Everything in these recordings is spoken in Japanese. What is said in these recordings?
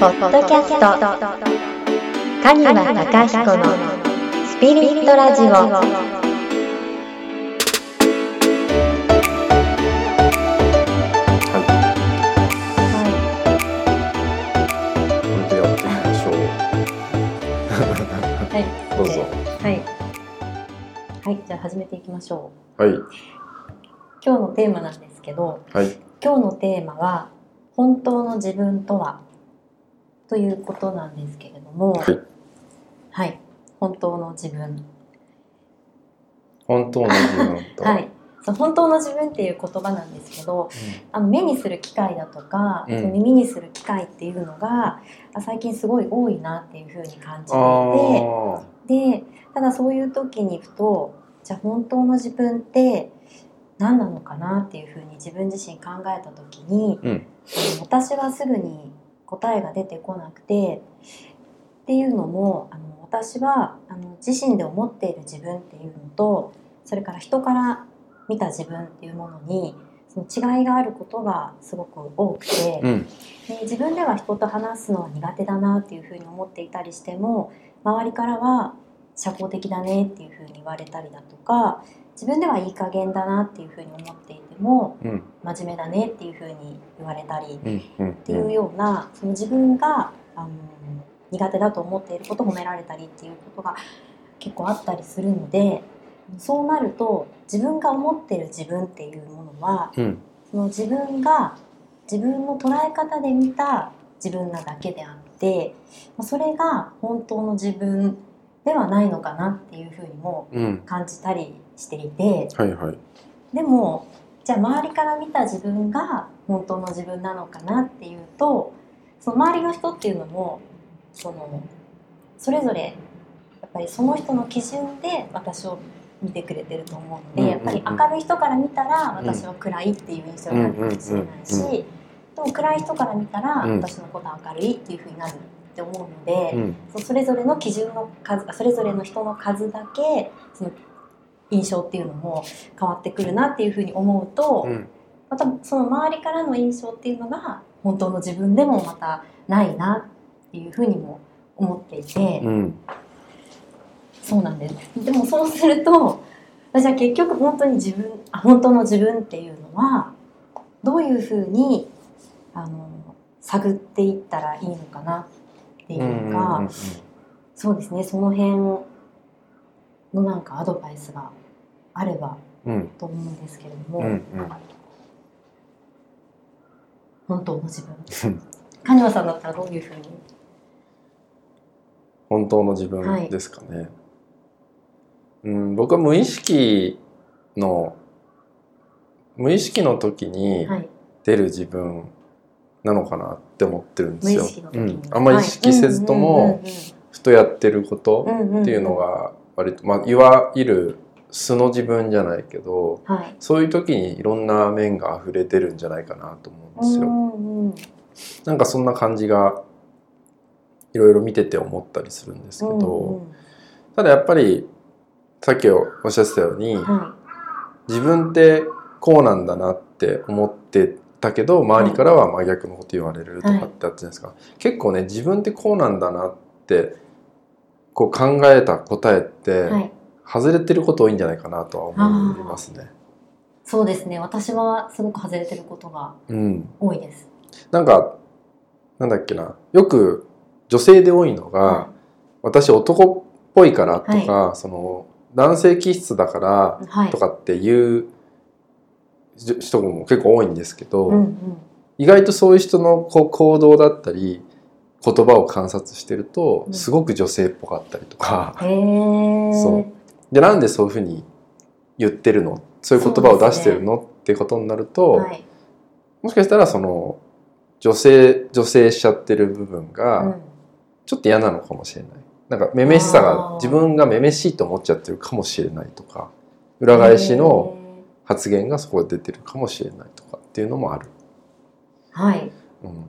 ポッドキャストカニワタヒコのスピリットラジオこれでやってみましょう。はい。どうぞ。はい。はい、じゃあ始めていきましょはい。う。今日のテーマなんですけど、はい。今日のテーマは本当の自分とはということなんですけれども、はい。はい本当の自分。本当の自分と。はい。そう本当の自分っていう言葉なんですけど、あの目にする機会だとか、うん耳にする機会っていうのがあ最近すごい多いなっていうふうに感じていて。あでただそういう時にふとじゃあ本当の自分って何なのかなっていうふうに自分自身考えた時に、うん私はすぐに答えが出てこなくてっていうのもあの私はあの自身で思っている自分っていうのとそれから人から見た自分っていうものにその違いがあることがすごく多くて。あ。うん。で自分では人と話すのは苦手だなっていうふうに思っていたりしても周りからは社交的だねっていうふうに言われたりだとか自分ではいい加減だなっていうふうに思っていてもうん。真面目だねっていうふうに言われたりっ。ていうようなその自分があの苦手だと思っていることを褒められたりっていうことが結構あったりするのでそうなると自分が思っている自分っていうものはうん。その自分が自分の捉え方で見た自分なだけであってまあそれが本当の自分ではないのかなっていうふうにもうん。感じたりしていてはいはい。でもじゃあ周りから見た自分が本当の自分なのかなっていうとその周りの人っていうのもそのそれぞれやっぱりその人の基準で私を見てくれてると思うので、やっぱり明るい人から見たら私は暗いっていう印象になるかもしれないし、でも暗い人から見たらうん。私のことは明るいっていうふうになるって思うので、うん。そうそれぞれの基準の数それぞれの人の数だけその印象っていうのも変わってくるなっていうふうに思うと、うん。またその周りからの印象っていうのが本当の自分でもまたないなっていうふうにも思っていて、うん。そうなんですでもそうすると私は結局本当に自分あ本当の自分っていうのはどういうふうにあの探っていったらいいのかなっていうか、うん。そうですねその辺のなんかアドバイスがあればうん。と思うんですけれども、うん。うん。本当の自分金輪さんだったらどういうふうに？本当の自分ですかね。うん。僕は無意識の。無意識の時にはい出る自分なのかなって思ってるんですよ。うん。あんまり意識せずとも、ふとやってることっっていうの、が割と、まあ、いわゆる素の自分じゃないけどはい、そういう時にいろんな面が溢れてるんじゃないかなと思うんですよ。うんうんなんかそんな感じがいろいろ見てて思ったりするんですけど、うんただやっぱりさっきおっしゃってたようにうんは自分ってこうなんだなって思ってたけど周りからは真逆のこと言われるとかってあったじゃないですか、結構ね自分ってこうなんだなってこう考えた答えって、い、はい、外れてること多いんじゃないかなとは思いますね。そうですね。私はすごく外れてることがうん、多いです。なんかなんだっけな。よく女性で多いのが、は私男っぽいからとか、その男性気質だからはい。とかっていうじ人も結構多いんですけど、うんうん。意外とそういう人のこう行動だったり言葉を観察してるとうん。すごく女性っぽかったりとか、へえそう。でなんでそういうふうに言ってるの？そういう言葉を出してるの、ってことになると、はい。もしかしたらその女性女性しちゃってる部分うがん。ちょっと嫌なのかもしれない。なんかめめしさあがー。自分がめめしいと思っちゃってるかもしれないとか裏返しの発言がそこで出てるかもしれないとかっていうのもある。はい。うん、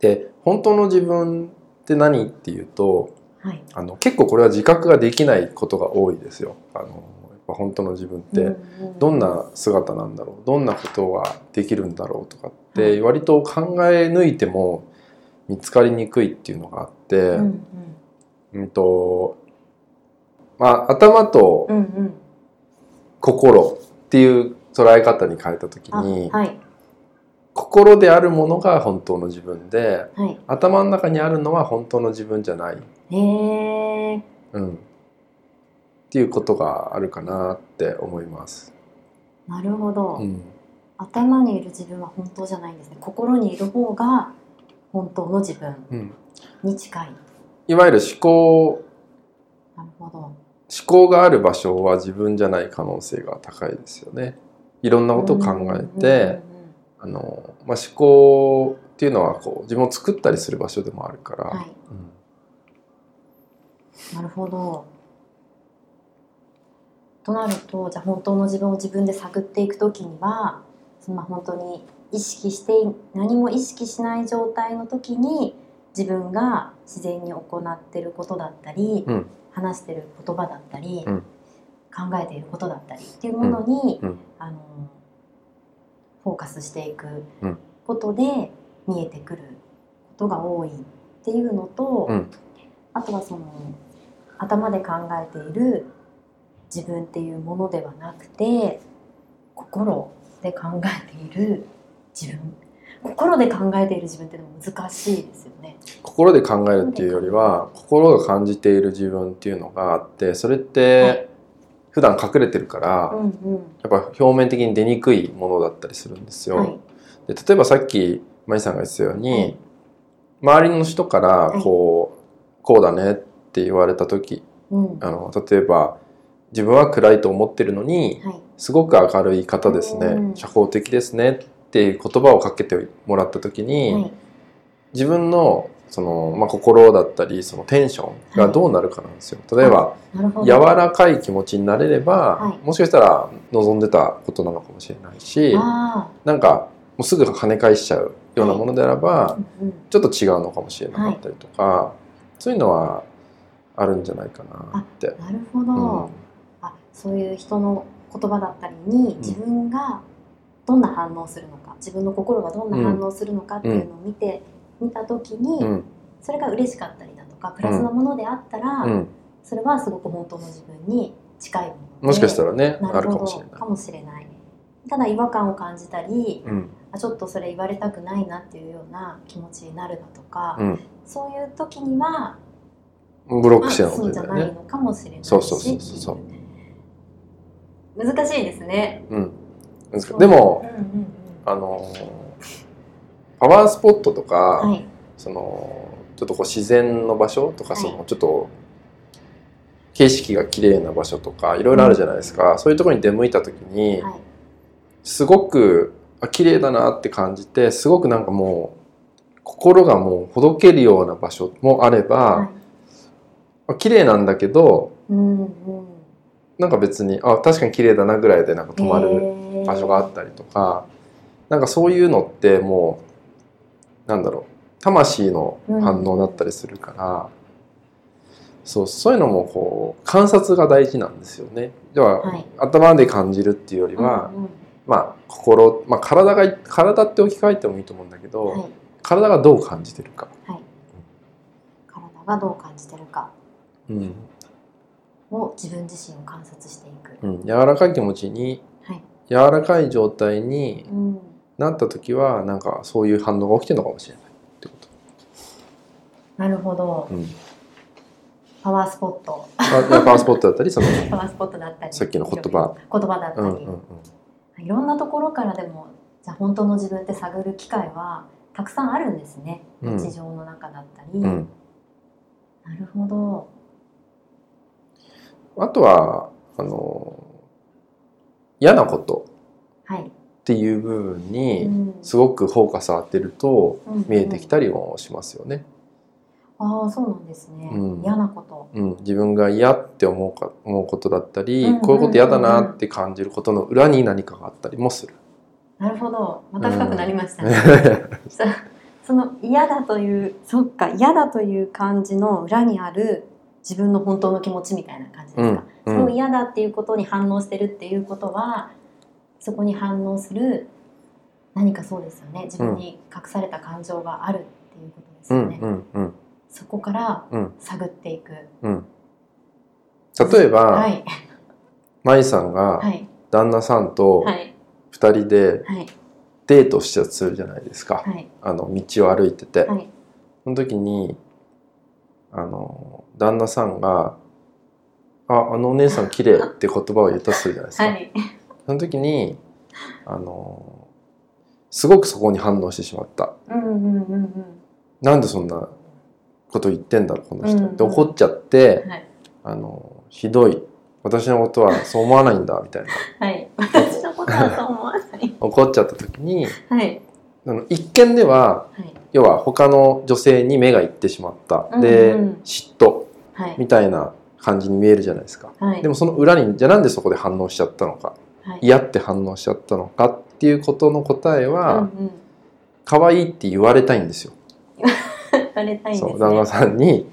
で本当の自分って何っていうとはい。あの結構これは自覚ができないことが多いですよ。あの本当の自分ってどんな姿なんだろうどんなことができるんだろうとかって割と考え抜いても見つかりにくいっていうのがあって、ううん。うんとまあ頭と心っていう捉え方に変えた時あに、はい心であるものが本当の自分ではい。頭の中にあるのは本当の自分じゃない、へえうん、っていうことがあるかなって思います。なるほど、うん。頭にいる自分は本当じゃないんですね。心にいる方が本当の自分うん、に近い。いわゆる思考。なるほど。思考がある場所は自分じゃない可能性が高いですよね。いろんなことを考えて、あのまあ、思考っていうのはこう自分を作ったりする場所でもあるから、はい。うん。なるほど。となるとじゃあ本当の自分を自分で探っていく時にはそのまあ本当に意識して何も意識しない状態の時に自分が自然に行っていることだったり、うん。話してる言葉だったり、うん。考えていることだったりっていうものに、うん。うん。あのフォーカスしていくうん。ことで見えてくることが多いっていうのと、うん。あとはその頭で考えている自分っていうものではなくて心で考えている自分。心で考えている自分っていうのも難しいですよね。心で考えるっていうよりは心が感じている自分っていうのがあってそれっはい。て普段隠れてるから、うんうん。やっぱ表面的に出にくいものだったりするんですよ。はい。で例えばさっきマイさんが言ってたように、はい。周りの人からこう、こうだねって言われた時うん。あの例えば自分は暗いと思ってるのにはい。すごく明るい方ですね、うん。社交的ですねっていう言葉をかけてもらった時に、はい。自分のその、まあ、心だったりそのテンションがどうなるかなんですよ。例えば柔らかい気持ちになれれば、はいもしかしたら望んでたことなのかもしれないしあなんかもうすぐ跳ね返しちゃうようなものであれば、あ、うんうんちょっと違うのかもしれなかったりとか、そういうのはあるんじゃないかなって。なるほど、うん。あそういう人の言葉だったりに自分がどんな反応するのか自分の心がどんな反応するのかっていうのを見て、見た時に、うん。それが嬉しかったりだとかプラスのものであったら、うん、それはすごく本当の自分に近いものでもしかしたらねあなるほどるかもしれない。か。もしれない。ただ違和感を感じたりうん。あちょっとそれ言われたくないなっていうような気持ちになるだとか、うん、そういう時にはブロックしてあるかもそうじゃない。のかもしれないしそうそうそうそう。難しいですね。うん、でも、あのーパワースポットとか、うん、はい。そのちょっとこう自然の場所とか、はい。そのちょっと景色が綺麗な場所とかいろいろあるじゃないですか、そういうところに出向いた時に、はい。すごくあ綺麗だなって感じてすごくなんかもう心がもうほどけるような場所もあれば、はい。あ綺麗なんだけどうんうんなんか別にあ確かに綺麗だなぐらいでなんか止まる場所があったりとか、なんかそういうのってもうなんだろう。魂の反応だったりするから、そうそういうのもこう観察が大事なんですよね。では、はい。頭で感じるっていうよりは、うんうん。まあ心、まあ、体が体って置き換えてもいいと思うんだけど、はい。体がどう感じてるか、はい。体がどう感じてるか。うん。を自分自身を観察していく、うん、柔らかい気持ちにはい。柔らかい状態にうん、なった時はなんかそういう反応が起きてるのかもしれないってこと。なるほど。うん。パワースポット。あパワースポットだったりその パワースポットだったりさっきの言葉。言葉だったり、うんうんうん。いろんなところからでもじゃあ本当の自分って探る機会はたくさんあるんですね。うん。日常の中だったり、うん。なるほど。あとはあの嫌なこと。はい、っていう部分うにん。すごくフォーカス当てるとうん。見えてきたりもしますよね。ああそうなんですね、うん。嫌なこと。うん、自分が嫌って思うか思うことだったり、うんうんうん。うんこういうこと嫌だなって感じることの裏に何かがあったりもする。なるほど。また深くなりました。ね、う そその嫌だというそっか嫌だという感じの裏にある自分の本当の気持ちみたいな感じですか、うん。その嫌だっていうことに反応してるっていうことはそこに反応する何かそうですよね。自分に隠された感情があるっていうことですよね、うんうんうん。そこからうん。探っていく。うん。例えば、はい。舞さんがはい。旦那さんとはい。二人ではい。デートしたとするじゃないですか、はい。あの道を歩いてて、はい。その時にあの旦那さんが「ああのお姉さん綺麗って言葉を言ったとするじゃないですか、はいその時にあのすごくそこに反応してしまった。うんうんうんうんなんでそんなこと言ってんだろうこの人、うんうんって怒っちゃってはい。あのひどい。私のことはそう思わないんだみたいな。はい。私のことはそう思わない。怒っちゃった時にはい。あの一見でははい。要は他の女性に目がいってしまった、うんでうん。嫉妬。はい。みたいな感じに見えるじゃないですか。はい。でもその裏にじゃあなんでそこで反応しちゃったのか。はい嫌って反応しちゃったのかっていうことの答えうんはうん。可愛いって言われたいんですよ。言われたいんですね。そう旦那さんに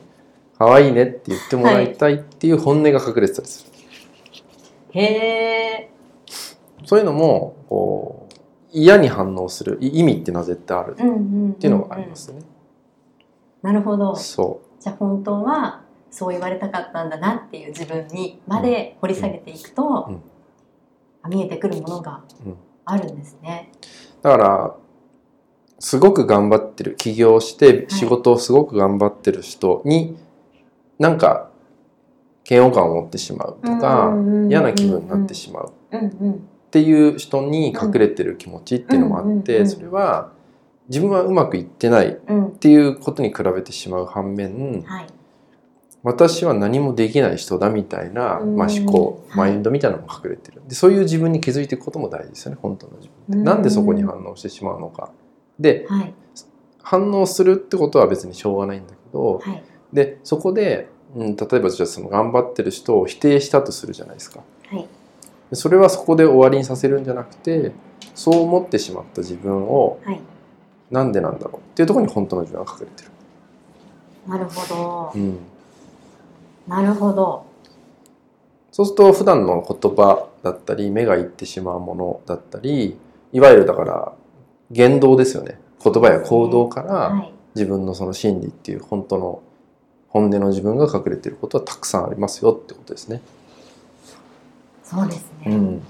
可愛いねって言ってもらいたいっていう本音が隠れてたりす。る、へえそういうのもこう嫌に反応するい意味っていうのは絶対ある。っうんうんうんうん。ていうのがありますね、なるほど。そじゃあ本当はそう言われたかったんだなっていう自分にまで掘り下げていくと、うんあ見えてくるものがうん。あるんですね。うだからすごく頑張ってる。起業してい。仕事をすごく頑張ってる人に、なんか嫌悪感を持ってしまうとか、嫌な気分になってしまう。っていう人に隠れてる気持ちっていうのもあって、それは自分はうまくいってないっうん。ていうことに比べてしまう反面はい私は何もできない人だみたいな、うん。まあ、思考はい。マインドみたいなのも隠れてる。でそういう自分に気づいていくことも大事ですよね本当の自分って、うん。なんでそこに反応してしまうのか。ではい。反応するってことは別にしょうがないんだけどはい。でそこで、うん、例えばじゃあその頑張ってる人を否定したとするじゃないですか。はい。でそれはそこで終わりにさせるんじゃなくてそう思ってしまった自分をはい。なんでなんだろうっていうところに本当の自分が隠れてる、なるほど。うん、なるほど。そうすると普段の言葉だったり目がいってしまうものだったりいわゆるだから言動ですよね。言葉や行動からはい。自分のその心理っていう本当の本音の自分が隠れていることはたくさんありますよってことですね。そうですね、うん、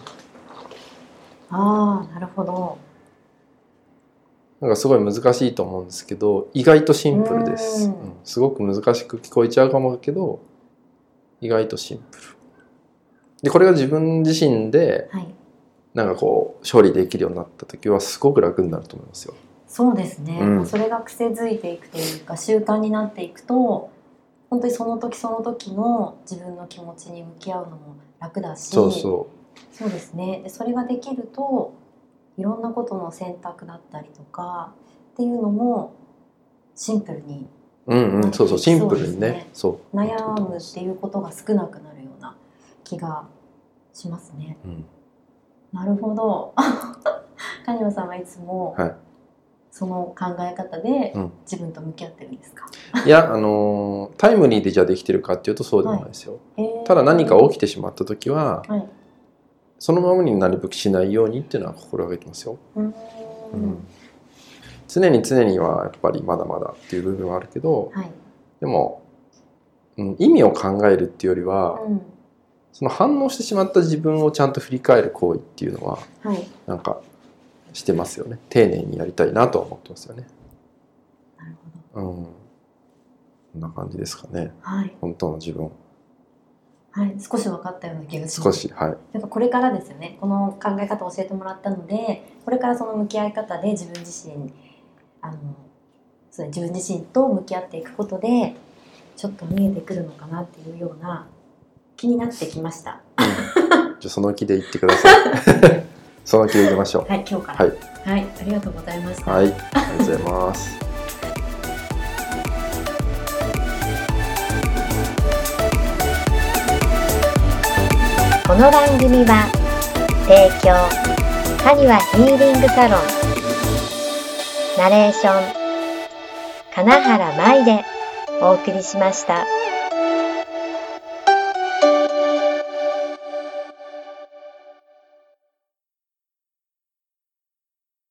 ああなるほど。なんかすごい難しいと思うんですけど意外とシンプルです、すごく難しく聞こえちゃうかもだけど意外とシンプル。でこれが自分自身ではい。なんかこう処理できるようになった時はすごく楽になると思いますよ。そうですね、うん。それが癖づいていくというか習慣になっていくと本当にその時その時の自分の気持ちに向き合うのも楽だしそうそそうですね。でそれができるといろんなことの選択だったりとかっていうのもシンプルにう。うんうん、そうそう、シンプルにねね。そう。悩むっていうことが少なくなるような気がしますね。うん。なるほど。カニオさんはいつも、はいその考え方でうん自分と向き合ってるんですか、いや、あのータイムリーでじゃあできてるかっていうとそうでもないですよ。へーただ何か起きてしまった時は、はいそのままになるべくしないようにっていうのは心がけてますよ。うん常に常にはやっぱりまだまだっていう部分はあるけど、はいでも、うん、意味を考えるっていうよりは、うんその反応してしまった自分をちゃんと振り返る行為っていうのは、はいなんかしてますよね。丁寧にやりたいなとは思ってますよね。なるほどうん。こんな感じですかね。はい本当の自分。はい少し分かったような気がします少し、はい。なんかこれからですよねこの考え方を教えてもらったのでこれからその向き合い方で自分自身あのそうね自分自身と向き合っていくことでちょっと見えてくるのかなっていうような気になってきましたじゃあその気で言ってください。その気で言いましょう。はい今日からはい、はい、ありがとうございました、はい、ありがとうございます。この番組は提供カはヒーリングサロンナレーション金原舞でお送りしました。